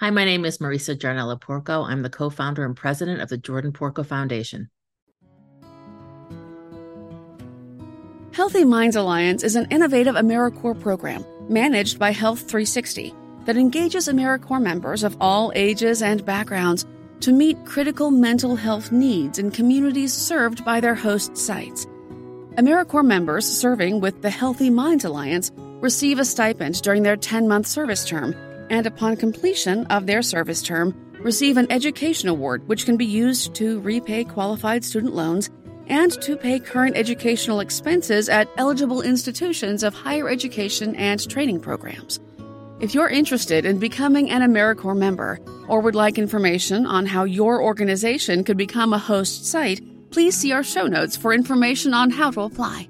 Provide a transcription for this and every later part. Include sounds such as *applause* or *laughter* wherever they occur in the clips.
Hi, my name is Marisa Giarnella Porco. I'm the co founder and president of the Jordan Porco Foundation. Healthy Minds Alliance is an innovative AmeriCorps program managed by Health 360 that engages AmeriCorps members of all ages and backgrounds to meet critical mental health needs in communities served by their host sites. AmeriCorps members serving with the Healthy Minds Alliance receive a stipend during their 10 month service term and upon completion of their service term, receive an education award which can be used to repay qualified student loans and to pay current educational expenses at eligible institutions of higher education and training programs. If you're interested in becoming an AmeriCorps member or would like information on how your organization could become a host site, please see our show notes for information on how to apply.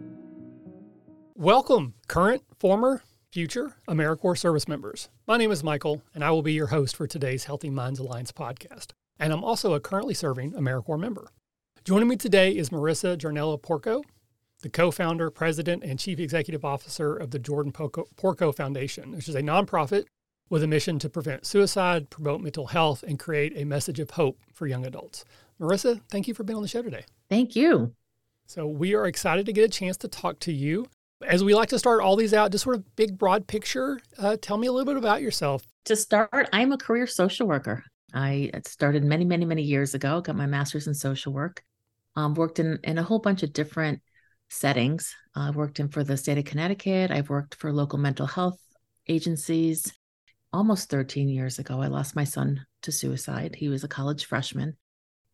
Welcome, current, former, future AmeriCorps service members. My name is Michael, and I will be your host for today's Healthy Minds Alliance podcast. And I'm also a currently serving AmeriCorps member. Joining me today is Marisa Giarnella Porco, the co founder, president, and chief executive officer of the Jordan Porco, Porco Foundation, which is a nonprofit with a mission to prevent suicide, promote mental health, and create a message of hope for young adults. Marisa, thank you for being on the show today. Thank you. So, we are excited to get a chance to talk to you as we like to start all these out, just sort of big, broad picture, uh, tell me a little bit about yourself. To start, I'm a career social worker. I started many, many, many years ago, got my master's in social work, um, worked in, in a whole bunch of different settings. I uh, worked in for the state of Connecticut. I've worked for local mental health agencies. Almost 13 years ago, I lost my son to suicide. He was a college freshman.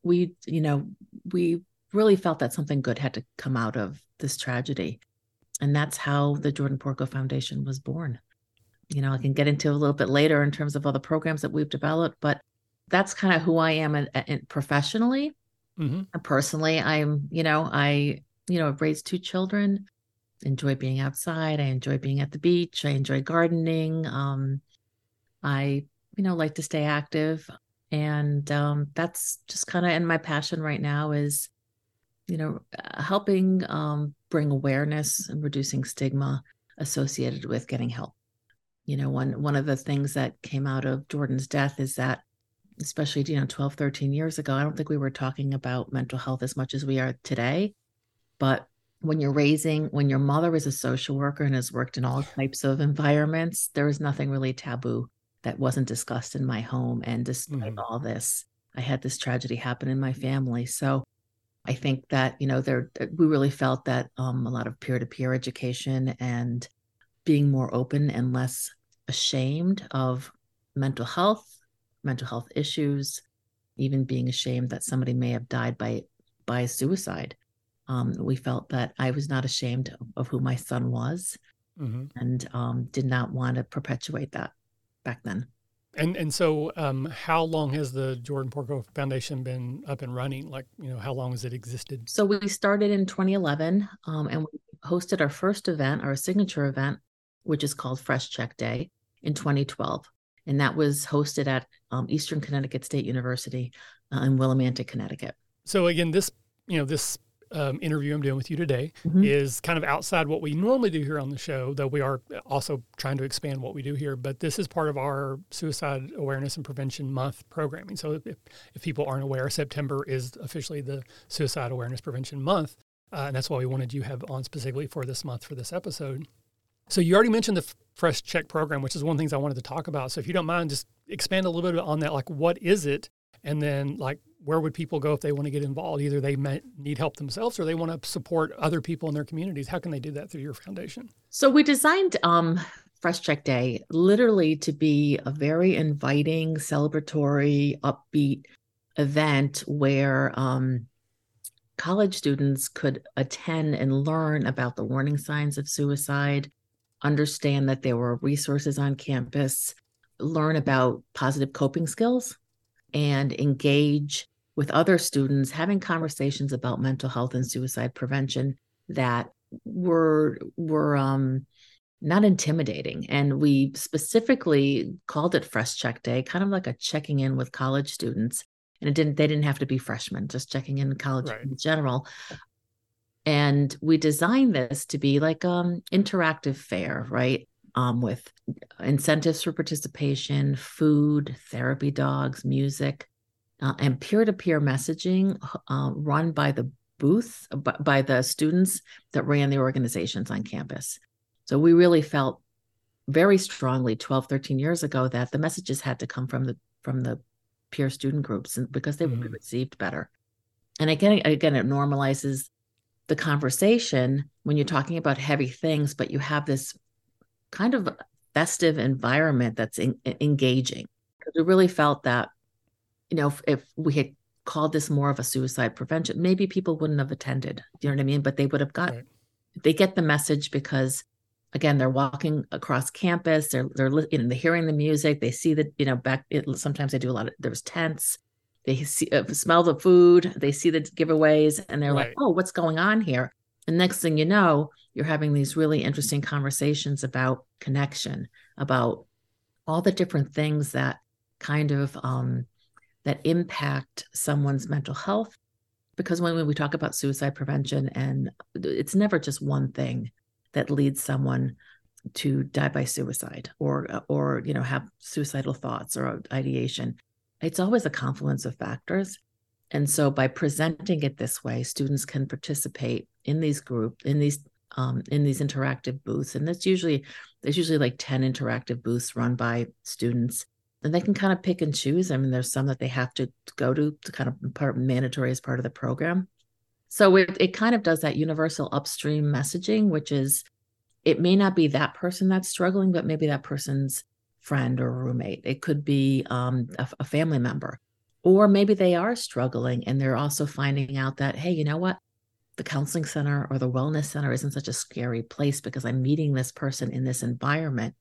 We, you know, we really felt that something good had to come out of this tragedy and that's how the Jordan Porco Foundation was born. You know, I can get into a little bit later in terms of other programs that we've developed, but that's kind of who I am in, in professionally. Mm-hmm. And personally, I'm, you know, I, you know, I've raised two children, enjoy being outside. I enjoy being at the beach. I enjoy gardening. Um, I, you know, like to stay active. And um, that's just kind of, and my passion right now is, you know, helping um, bring awareness and reducing stigma associated with getting help. You know, one one of the things that came out of Jordan's death is that especially you know 12 13 years ago i don't think we were talking about mental health as much as we are today but when you're raising when your mother is a social worker and has worked in all types of environments there is nothing really taboo that wasn't discussed in my home and despite mm-hmm. all this i had this tragedy happen in my family so I think that you know there we really felt that um, a lot of peer-to-peer education and being more open and less ashamed of mental health, mental health issues, even being ashamed that somebody may have died by by suicide. Um, we felt that I was not ashamed of, of who my son was, mm-hmm. and um, did not want to perpetuate that back then. And and so, um, how long has the Jordan Porco Foundation been up and running? Like, you know, how long has it existed? So we started in 2011, um, and we hosted our first event, our signature event, which is called Fresh Check Day, in 2012, and that was hosted at um, Eastern Connecticut State University uh, in Willimantic, Connecticut. So again, this you know this um, interview I'm doing with you today mm-hmm. is kind of outside what we normally do here on the show, though we are also trying to expand what we do here. But this is part of our Suicide Awareness and Prevention Month programming. So if, if people aren't aware, September is officially the Suicide Awareness Prevention Month. Uh, and that's why we wanted you have on specifically for this month for this episode. So you already mentioned the Fresh Check program, which is one of the things I wanted to talk about. So if you don't mind, just expand a little bit on that. Like, what is it? And then, like, where would people go if they want to get involved? Either they need help themselves or they want to support other people in their communities. How can they do that through your foundation? So we designed um, Fresh Check Day literally to be a very inviting, celebratory, upbeat event where um, college students could attend and learn about the warning signs of suicide, understand that there were resources on campus, learn about positive coping skills, and engage with other students having conversations about mental health and suicide prevention that were were um, not intimidating. And we specifically called it fresh check day kind of like a checking in with college students. And it didn't they didn't have to be freshmen just checking in college right. in general. And we designed this to be like um interactive fair right? Um, with incentives for participation, food, therapy dogs, music, uh, and peer to peer messaging uh, run by the booth, by the students that ran the organizations on campus. So we really felt very strongly 12, 13 years ago that the messages had to come from the from the peer student groups and because they mm-hmm. would be mm-hmm. received better. And again, again, it normalizes the conversation when you're talking about heavy things, but you have this kind of festive environment that's in, engaging. We really felt that, you know, if, if, we had called this more of a suicide prevention, maybe people wouldn't have attended. You know what I mean? But they would have got, right. they get the message because, again, they're walking across campus. They're they're you know they're hearing the music. They see that you know back. It, sometimes they do a lot of there's tents. They see, uh, smell the food. They see the giveaways, and they're right. like, "Oh, what's going on here?" And next thing you know, you're having these really interesting conversations about connection, about all the different things that kind of um, that impact someone's mental health. Because when we talk about suicide prevention, and it's never just one thing that leads someone to die by suicide or or you know have suicidal thoughts or ideation. It's always a confluence of factors. And so by presenting it this way students can participate in these group in these um, in these interactive booths. And that's usually there's usually like 10 interactive booths run by students and they can kind of pick and choose. I mean there's some that they have to go to to kind of part mandatory as part of the program. So it, it kind of does that universal upstream messaging which is it may not be that person that's struggling but maybe that person's friend or roommate. It could be um, a, a family member. Or maybe they are struggling and they're also finding out that hey you know what? The counseling center or the wellness center isn't such a scary place because I'm meeting this person in this environment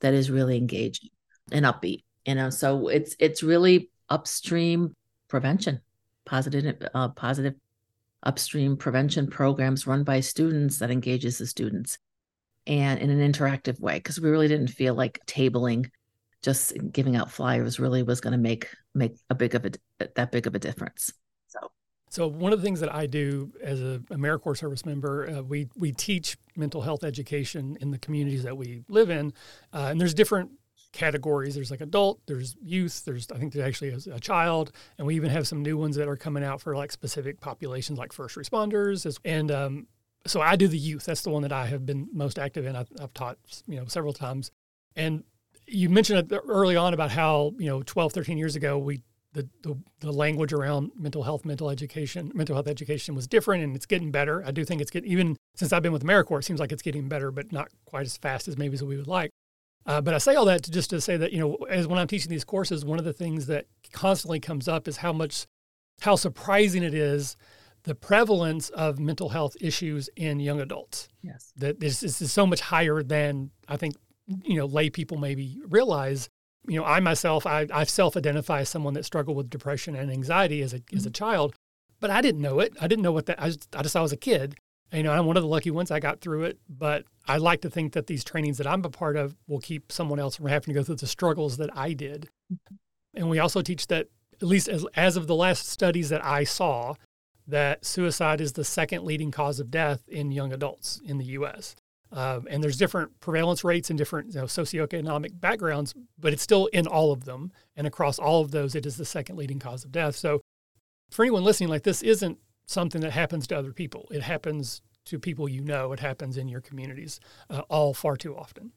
that is really engaging and upbeat. You know, so it's it's really upstream prevention, positive uh, positive upstream prevention programs run by students that engages the students and in an interactive way because we really didn't feel like tabling just giving out flyers really was going to make make a big of a that big of a difference. So. So one of the things that I do as a AmeriCorps service member, uh, we we teach mental health education in the communities that we live in, uh, and there's different categories. There's like adult, there's youth, there's I think there's actually a, a, child, and we even have some new ones that are coming out for like specific populations like first responders. And um, so I do the youth. That's the one that I have been most active in. I've, I've taught you know several times, and you mentioned early on about how you know 12 13 years ago we the, the, the language around mental health, mental education, mental health education was different, and it's getting better. I do think it's getting even since I've been with AmeriCorps, it seems like it's getting better, but not quite as fast as maybe as we would like. Uh, but I say all that to just to say that you know, as when I'm teaching these courses, one of the things that constantly comes up is how much, how surprising it is, the prevalence of mental health issues in young adults. Yes, that this, this is so much higher than I think you know lay people maybe realize you know, I myself, I, I self-identify as someone that struggled with depression and anxiety as a mm-hmm. as a mm-hmm. child, but I didn't know it. I didn't know what that. I just, I just I was a kid. You know, I'm one of the lucky ones. I got through it, but I like to think that these trainings that I'm a part of will keep someone else from having to go through the struggles that I did. And we also teach that, at least as as of the last studies that I saw, that suicide is the second leading cause of death in young adults in the U.S. Um, and there's different prevalence rates and different you know, socioeconomic backgrounds, but it's still in all of them. And across all of those, it is the second leading cause of death. So for anyone listening, like this isn't something that happens to other people. It happens to people you know. It happens in your communities, uh, all far too often.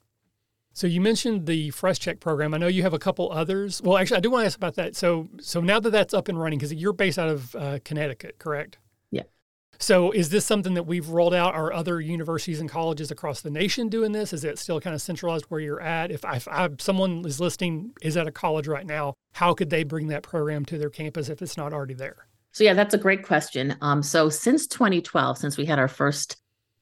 So you mentioned the Fresh Check program. I know you have a couple others. Well, actually, I do want to ask about that. So, so now that that's up and running, because you're based out of uh, Connecticut, correct? Yeah. So, is this something that we've rolled out? Are other universities and colleges across the nation doing this? Is it still kind of centralized where you're at? If, I, if I, someone is listening, is at a college right now, how could they bring that program to their campus if it's not already there? So, yeah, that's a great question. Um, so, since 2012, since we had our first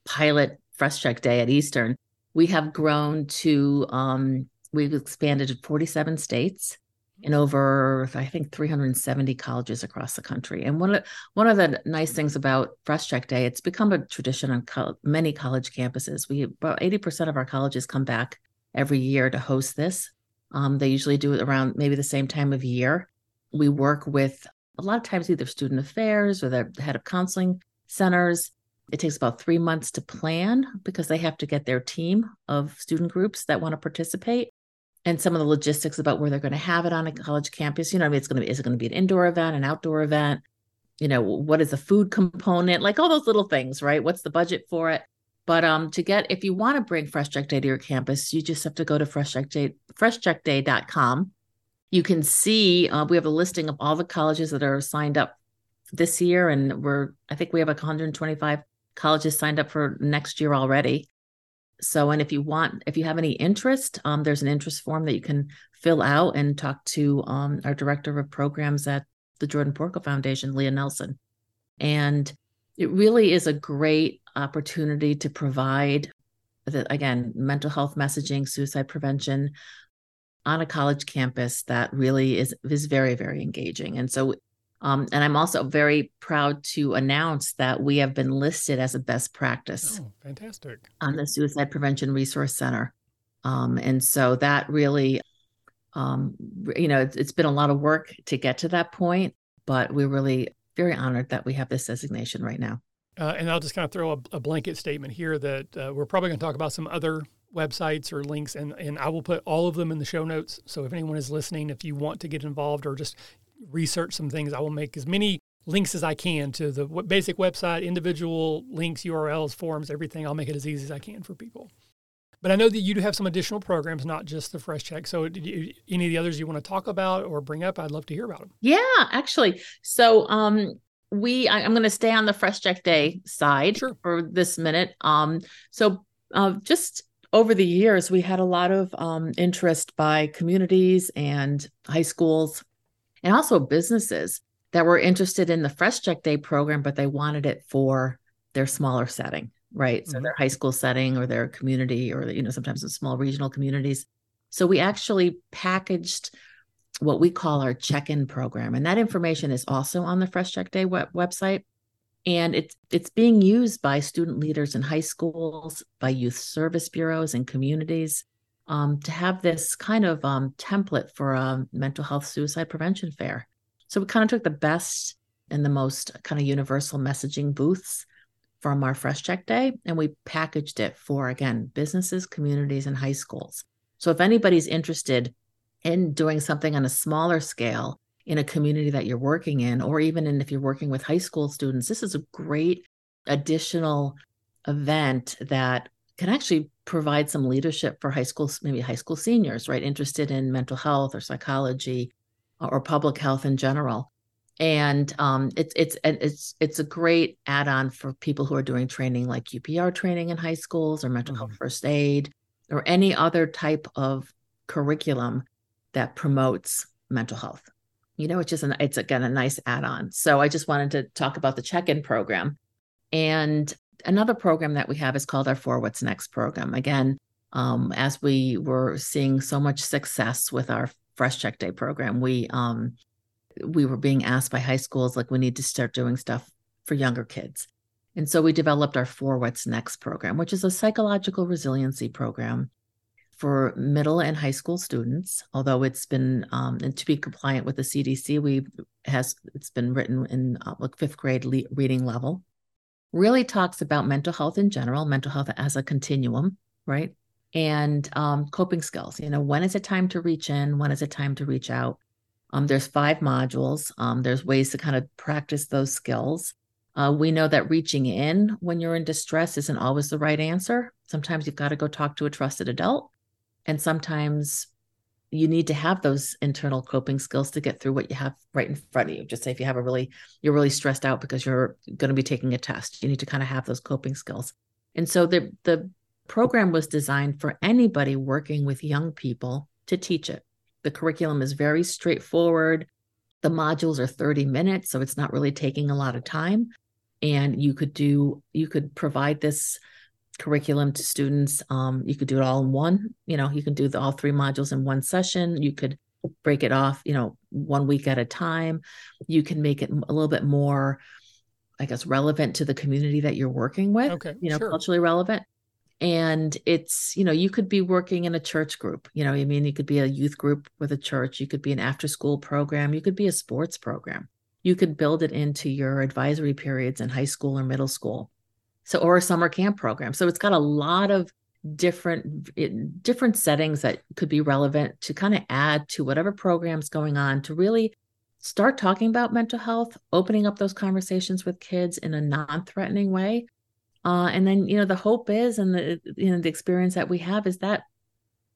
pilot Fresh Check Day at Eastern, we have grown to, um, we've expanded to 47 states in over I think 370 colleges across the country. And one of one of the nice things about Fresh Check Day, it's become a tradition on co- many college campuses. We about 80% of our colleges come back every year to host this. Um, they usually do it around maybe the same time of year. We work with a lot of times either student affairs or the head of counseling centers it takes about three months to plan because they have to get their team of student groups that want to participate and some of the logistics about where they're going to have it on a college campus. You know, I mean, it's going to be, is it going to be an indoor event, an outdoor event? You know, what is the food component? Like all those little things, right? What's the budget for it? But um, to get, if you want to bring Fresh Check Day to your campus, you just have to go to freshcheckday, freshcheckday.com. You can see uh, we have a listing of all the colleges that are signed up this year, and we're I think we have like 125 colleges signed up for next year already. So, and if you want, if you have any interest, um, there's an interest form that you can fill out and talk to um, our director of programs at the Jordan Porco Foundation, Leah Nelson. And it really is a great opportunity to provide, the, again, mental health messaging, suicide prevention on a college campus that really is is very very engaging. And so um, and I'm also very proud to announce that we have been listed as a best practice. Oh, fantastic. On the Suicide Prevention Resource Center. Um, and so that really, um, you know, it's, it's been a lot of work to get to that point, but we're really very honored that we have this designation right now. Uh, and I'll just kind of throw a, a blanket statement here that uh, we're probably going to talk about some other websites or links, and, and I will put all of them in the show notes. So if anyone is listening, if you want to get involved or just research some things. I will make as many links as I can to the basic website, individual links, URLs, forums, everything. I'll make it as easy as I can for people. But I know that you do have some additional programs, not just the Fresh Check. So, you, any of the others you want to talk about or bring up, I'd love to hear about them. Yeah, actually. So, um, we I, am going to stay on the Fresh Check Day side sure. for this minute. Um, so, uh, just over the years, we had a lot of um, interest by communities and high schools and also businesses that were interested in the Fresh Check Day program, but they wanted it for their smaller setting, right? Mm-hmm. So their high school setting or their community, or you know, sometimes in small regional communities. So we actually packaged what we call our check-in program, and that information is also on the Fresh Check Day web- website. And it's it's being used by student leaders in high schools, by youth service bureaus and communities um, to have this kind of um, template for a mental health suicide prevention fair. So we kind of took the best and the most kind of universal messaging booths from our Fresh Check Day and we packaged it for, again, businesses, communities, and high schools. So if anybody's interested in doing something on a smaller scale in a community that you're working in, or even in if you're working with high school students, this is a great additional event that can actually provide some leadership for high school, maybe high school seniors, right? Interested in mental health or psychology or public health in general. And um, it's it's it's it's a great add-on for people who are doing training like QPR training in high schools or mental mm-hmm. health first aid or any other type of curriculum that promotes mental health. You know, it's just an it's again a nice add-on. So I just wanted to talk about the check-in program. And another program that we have is called our For What's Next program. Again, um, as we were seeing so much success with our Fresh Check Day program, we um, we were being asked by high schools like we need to start doing stuff for younger kids. And so we developed our For What's Next program, which is a psychological resiliency program for middle and high school students. Although it's been um, and to be compliant with the CDC, we has it's been written in uh, like fifth grade le- reading level really talks about mental health in general, mental health as a continuum, right? And um, coping skills. You know, when is it time to reach in? When is it time to reach out? Um, there's five modules. Um, there's ways to kind of practice those skills. Uh, we know that reaching in when you're in distress isn't always the right answer. Sometimes you've got to go talk to a trusted adult. And sometimes you need to have those internal coping skills to get through what you have right in front of you. Just say if you have a really, you're really stressed out because you're going to be taking a test, you need to kind of have those coping skills. And so the the program was designed for anybody working with young people to teach it. The curriculum is very straightforward. The modules are 30 minutes, so it's not really taking a lot of time. And you could do, you could provide this curriculum to students. Um, you could do it all in one. You know, you can do the, all three modules in one session. You could break it off, you know, one week at a time. You can make it a little bit more, I guess, relevant to the community that you're working with. Okay, you know, sure. culturally relevant. And it's, you know, you could be working in a church group. You know, I mean, you could be a youth group with a church. You could be an after school program. You could be a sports program. You could build it into your advisory periods in high school or middle school So, or a summer camp program. So it's got a lot of different different settings that could be relevant to kind of add to whatever programs going on to really start talking about mental health opening up those conversations with kids in a non-threatening way uh, and then you know the hope is and the you know the experience that we have is that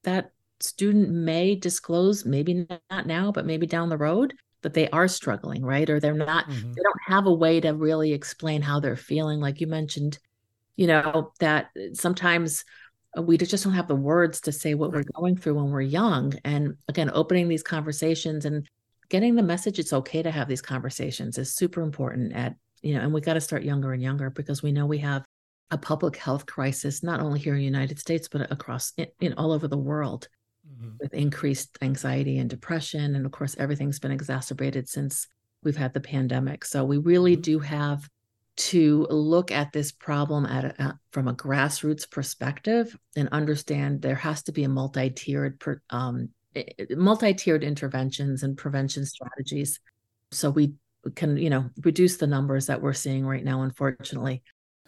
that student may disclose maybe not now but maybe down the road that they are struggling right? Or they're not mm-hmm. they don't have a way to really explain how they're feeling like you mentioned you know that sometimes we just don't have the words to say what we're going through when we're young. And again opening these conversations and getting the message it's okay to have these conversations is super important at you know and we got to start younger and younger because we know we have a public health crisis not only here in the united states but across in, in all over the world mm-hmm. with increased anxiety and depression and of course everything's been exacerbated since we've had the pandemic so we really mm-hmm. do have to look at this problem at a, from a grassroots perspective and understand there has to be a multi-tiered per, um, multi-tiered interventions and prevention strategies so we can you know reduce the numbers that we're seeing right now unfortunately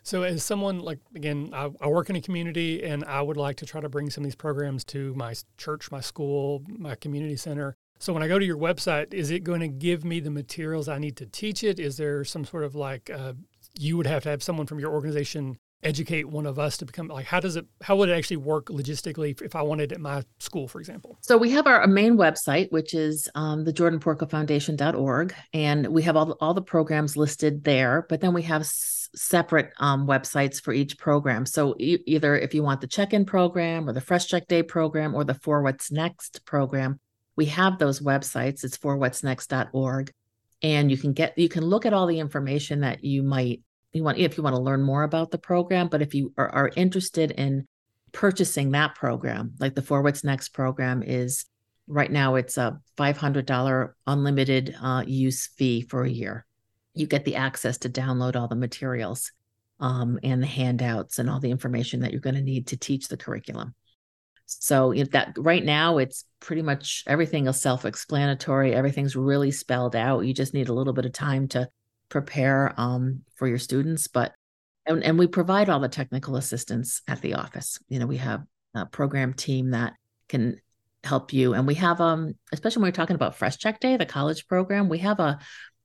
so as someone like again I, I, work in a community and i would like to try to bring some of these programs to my church my school my community center. So when i go to your website is it going to give me the materials i need to teach it? Is there some sort of like uh, you would have to have someone from your organization educate one of us to become like how does it how would it actually work logistically if i wanted at my school for example? So we have our main website which is um, the jordan porco foundation.org and we have all the, all the programs listed there but then we have s- separate um, websites for each program. So e- either if you want the check-in program or the fresh check day program or the for what's next program we have those websites. It's for what's next.org and you can get you can look at all the information that you might you want if you want to learn more about the program but if you are, are interested in purchasing that program like the for what's next program is right now it's a $500 unlimited uh, use fee for a year. You get the access to download all the materials um, and the handouts and all the information that you're going to need to teach the curriculum. So if that right now it's pretty much everything is self-explanatory everything's really spelled out. You just need a little bit of time to prepare um, for your students but and, and we provide all the technical assistance at the office. You know we have a program team that can help you and we have um especially when we're talking about fresh check day the college program we have a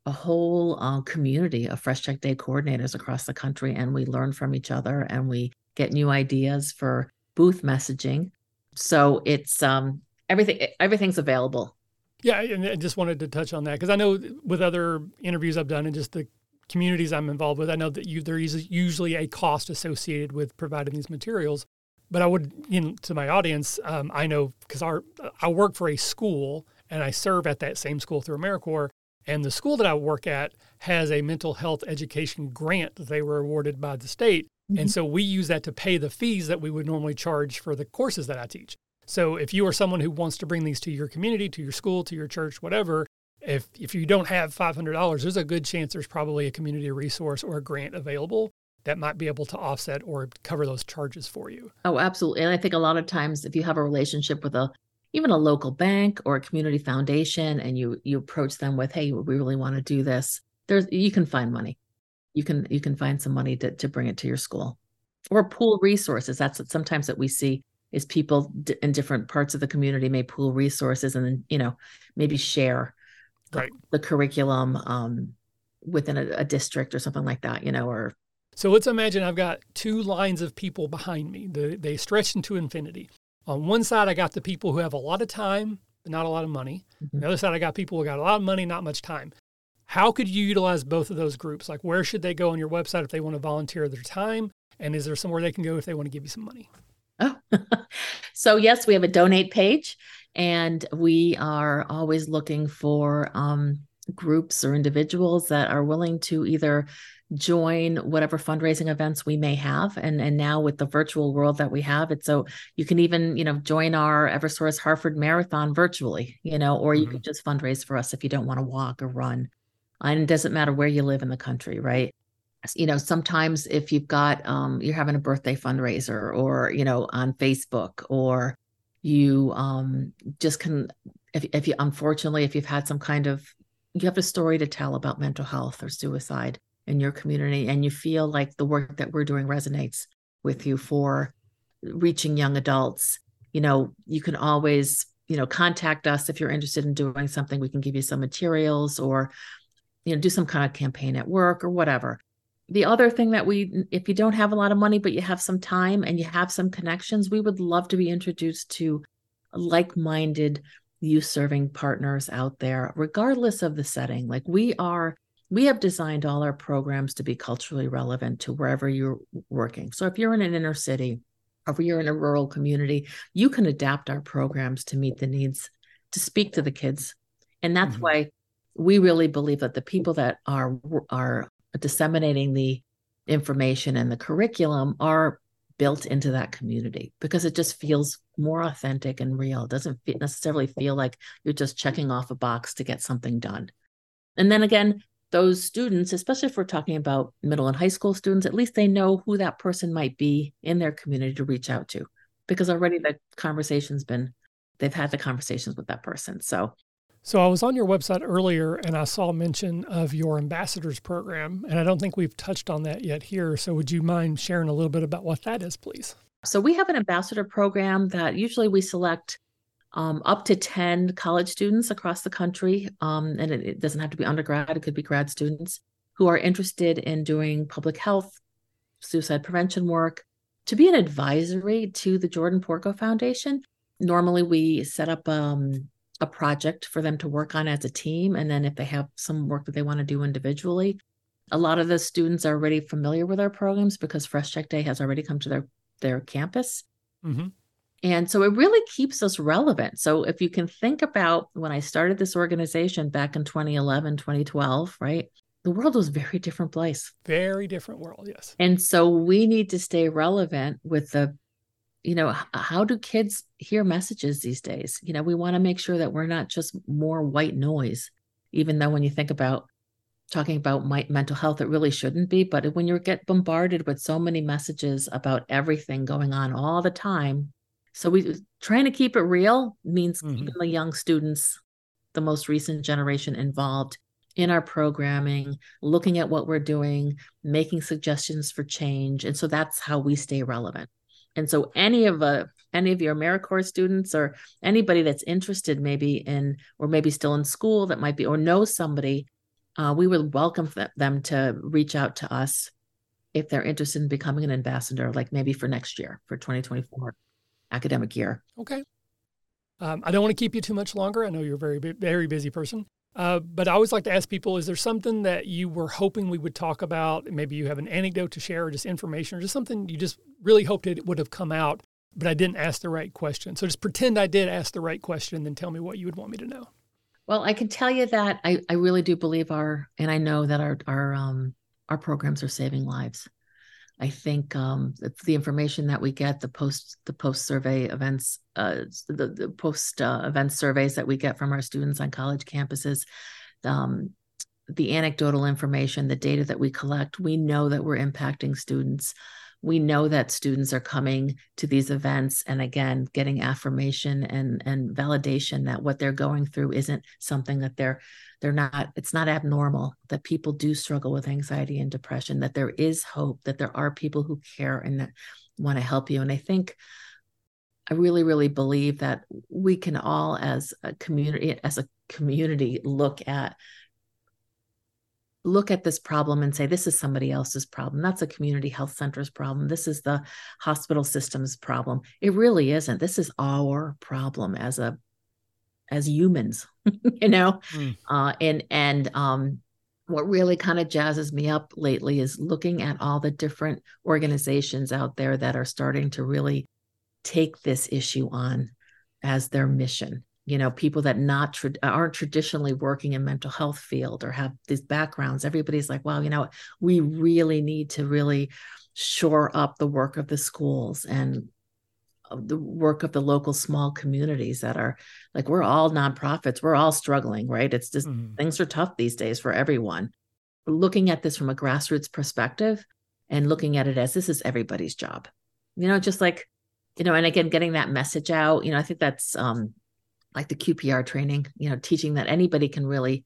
a whole uh, community of fresh check day coordinators across the country and we learn from each other and we get new ideas for booth messaging. So it's um everything everything's available yeah and i just wanted to touch on that because i know with other interviews i've done and just the communities i'm involved with i know that you there is usually a cost associated with providing these materials but i would you know to my audience um, i know because our i work for a school and i serve at that same school through americorps and the school that i work at has a mental health education grant that they were awarded by the state Mm-hmm. And so we use that to pay the fees that we would normally charge for the courses that I teach. So if you are someone who wants to bring these to your community, to your school, to your church, whatever, if if you don't have $500, there's a good chance there's probably a community resource or a grant available that might be able to offset or cover those charges for you. Oh, absolutely. And I think a lot of times if you have a relationship with a even a local bank or a community foundation and you you approach them with, "Hey, we really want to do this." There's you can find money you can you can find some money to, to bring it to your school or pool resources that's sometimes that we see is people in different parts of the community may pool resources and then you know maybe share right. the, the curriculum um, within a, a, district or something like that you know or so let's imagine i've got two lines of people behind me the, they stretch into infinity on one side i got the people who have a lot of time but not a lot of money mm-hmm. on the other side i got people who got a lot of money not much time how could you utilize both of those groups? Like, where should they go on your website if they want to volunteer their time? And is there somewhere they can go if they want to give you some money? Oh, *laughs* so yes, we have a donate page, and we are always looking for um, groups or individuals that are willing to either join whatever fundraising events we may have and and now with the virtual world that we have it's so you can even you know join our eversource hartford marathon virtually you know or you mm-hmm. could just fundraise for us if you don't want to walk or run and it doesn't matter where you live in the country, right? You know, sometimes if you've got um, you're having a birthday fundraiser, or you know, on Facebook, or you um, just can, if if you unfortunately, if you've had some kind of you have a story to tell about mental health or suicide, in your community and you feel like the work that we're doing resonates with you for reaching young adults, you know, you can always, you know, contact us if you're interested in doing something. We can give you some materials or, you know, do some kind of campaign at work or whatever. The other thing that we, if you don't have a lot of money, but you have some time and you have some connections, we would love to be introduced to like minded youth serving partners out there, regardless of the setting. Like we are, we have designed all our programs to be culturally relevant to wherever you're working. So if you're in an inner city, or if you're in a rural community, you can adapt our programs to meet the needs to speak to the kids. And that's mm-hmm. why we really believe that the people that are are disseminating the information and the curriculum are built into that community because it just feels more authentic and real. It doesn't necessarily feel like you're just checking off a box to get something done. And then again, those students, especially if we're talking about middle and high school students, at least they know who that person might be in their community to reach out to because already the conversation's been, they've had the conversations with that person. So, so I was on your website earlier and I saw mention of your ambassadors program, and I don't think we've touched on that yet here. So would you mind sharing a little bit about what that is, please? So we have an ambassador program that usually we select um, up to 10 college students across the country. Um, and it, it, doesn't have to be undergrad, it could be grad students who are interested in doing public health, suicide prevention work, to be an advisory to the Jordan Porco Foundation. Normally, we set up um, a project for them to work on as a team. And then if they have some work that they want to do individually, a lot of the students are already familiar with our programs because Fresh Check Day has already come to their, their campus. Mm-hmm. And so it really keeps us relevant. So if you can think about when I started this organization back in 2011, 2012, right? The world was a very different place. Very different world, yes. And so we need to stay relevant with the you know how do kids hear messages these days you know we want to make sure that we're not just more white noise even though when you think about talking about my, mental health it really shouldn't be but when you get bombarded with so many messages about everything going on all the time so we trying to keep it real means mm-hmm. keeping the young students, the most recent generation involved in our programming, looking at what we're doing, making suggestions for change. And so that's how we stay relevant. And so any of a uh, any of your AmeriCorps students or anybody that's interested maybe in or maybe still in school that might be or knows somebody, uh, we would welcome them to reach out to us if they're interested in becoming an ambassador, like maybe for next year, for 2024 academic year. Okay. Um, I don't want to keep you too much longer. I know you're a very, very busy person. Uh, but I always like to ask people is there something that you were hoping we would talk about? Maybe you have an anecdote to share or just information or just something you just really hoped it would have come out, but I didn't ask the right question. So just pretend I did ask the right question and then tell me what you would want me to know. Well, I can tell you that I, I really do believe our, and I know that our, our, um, our programs are saving lives. I think um, the information that we get, the post the post survey events, uh, the, the post uh, event surveys that we get from our students on college campuses, um, the anecdotal information, the data that we collect, we know that we're impacting students we know that students are coming to these events and again getting affirmation and and validation that what they're going through isn't something that they're they're not it's not abnormal that people do struggle with anxiety and depression that there is hope that there are people who care and that want to help you. And i think i really really believe that we can all as a community as a community look at look at this problem and say this is somebody else's problem. That's a community health center's problem. This is the hospital system's problem. It really isn't. This is our problem as a as humans *laughs* you know? Mm. uh, and and um what really kind of jazzes me up lately is looking at all the different organizations out there that are starting to really take this issue on as their mission you know people that not tra- aren't traditionally working in mental health field or have these backgrounds everybody's like wow you know we really need to really shore up the work of the schools and the work of the local small communities that are like we're all nonprofits we're all struggling right? It's just mm-hmm. things are tough these days for everyone. Looking at this from a grassroots perspective and looking at it as this is everybody's job. You know just like you know and again getting that message out you know i think that's um like the QPR training, you know, teaching that anybody can really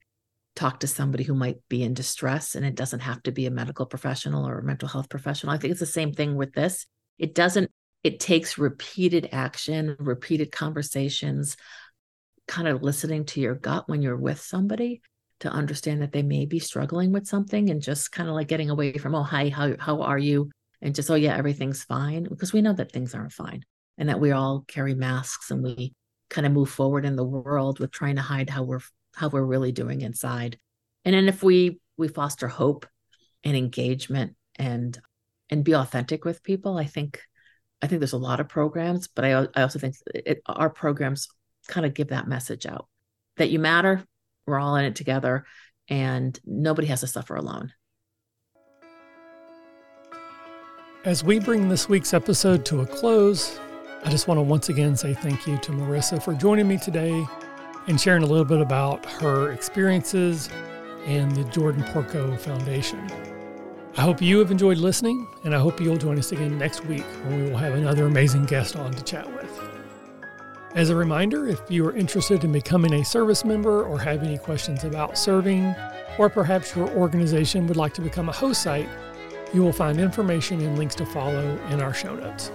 talk to somebody who might be in distress and it doesn't have to be a medical professional or a mental health professional. I think it's the same thing with this. It doesn't it takes repeated action, repeated conversations, kind of listening to your gut when you're with somebody to understand that they may be struggling with something and just kind of like getting away from, oh, hi, how, how are you? And just, oh, yeah, everything's fine. Because we know that things aren't fine and that we all carry masks and we kind of move forward in the world with trying to hide how we're how we're really doing inside. And then if we we foster hope and engagement and and be authentic with people, I think I think there's a lot of programs, but I I also think it, our programs kind of give that message out that you matter. We're all in it together, and nobody has to suffer alone. As we bring this week's episode to a close, I just want to once again say thank you to Marisa for joining me today and sharing a little bit about her experiences and the Jordan Porco Foundation. I hope you have enjoyed listening, and I hope you'll join us again next week when we will have another amazing guest on to chat with. As a reminder, if you are interested in becoming a service member or have any questions about serving, or perhaps your organization would like to become a host site, you will find information and links to follow in our show notes.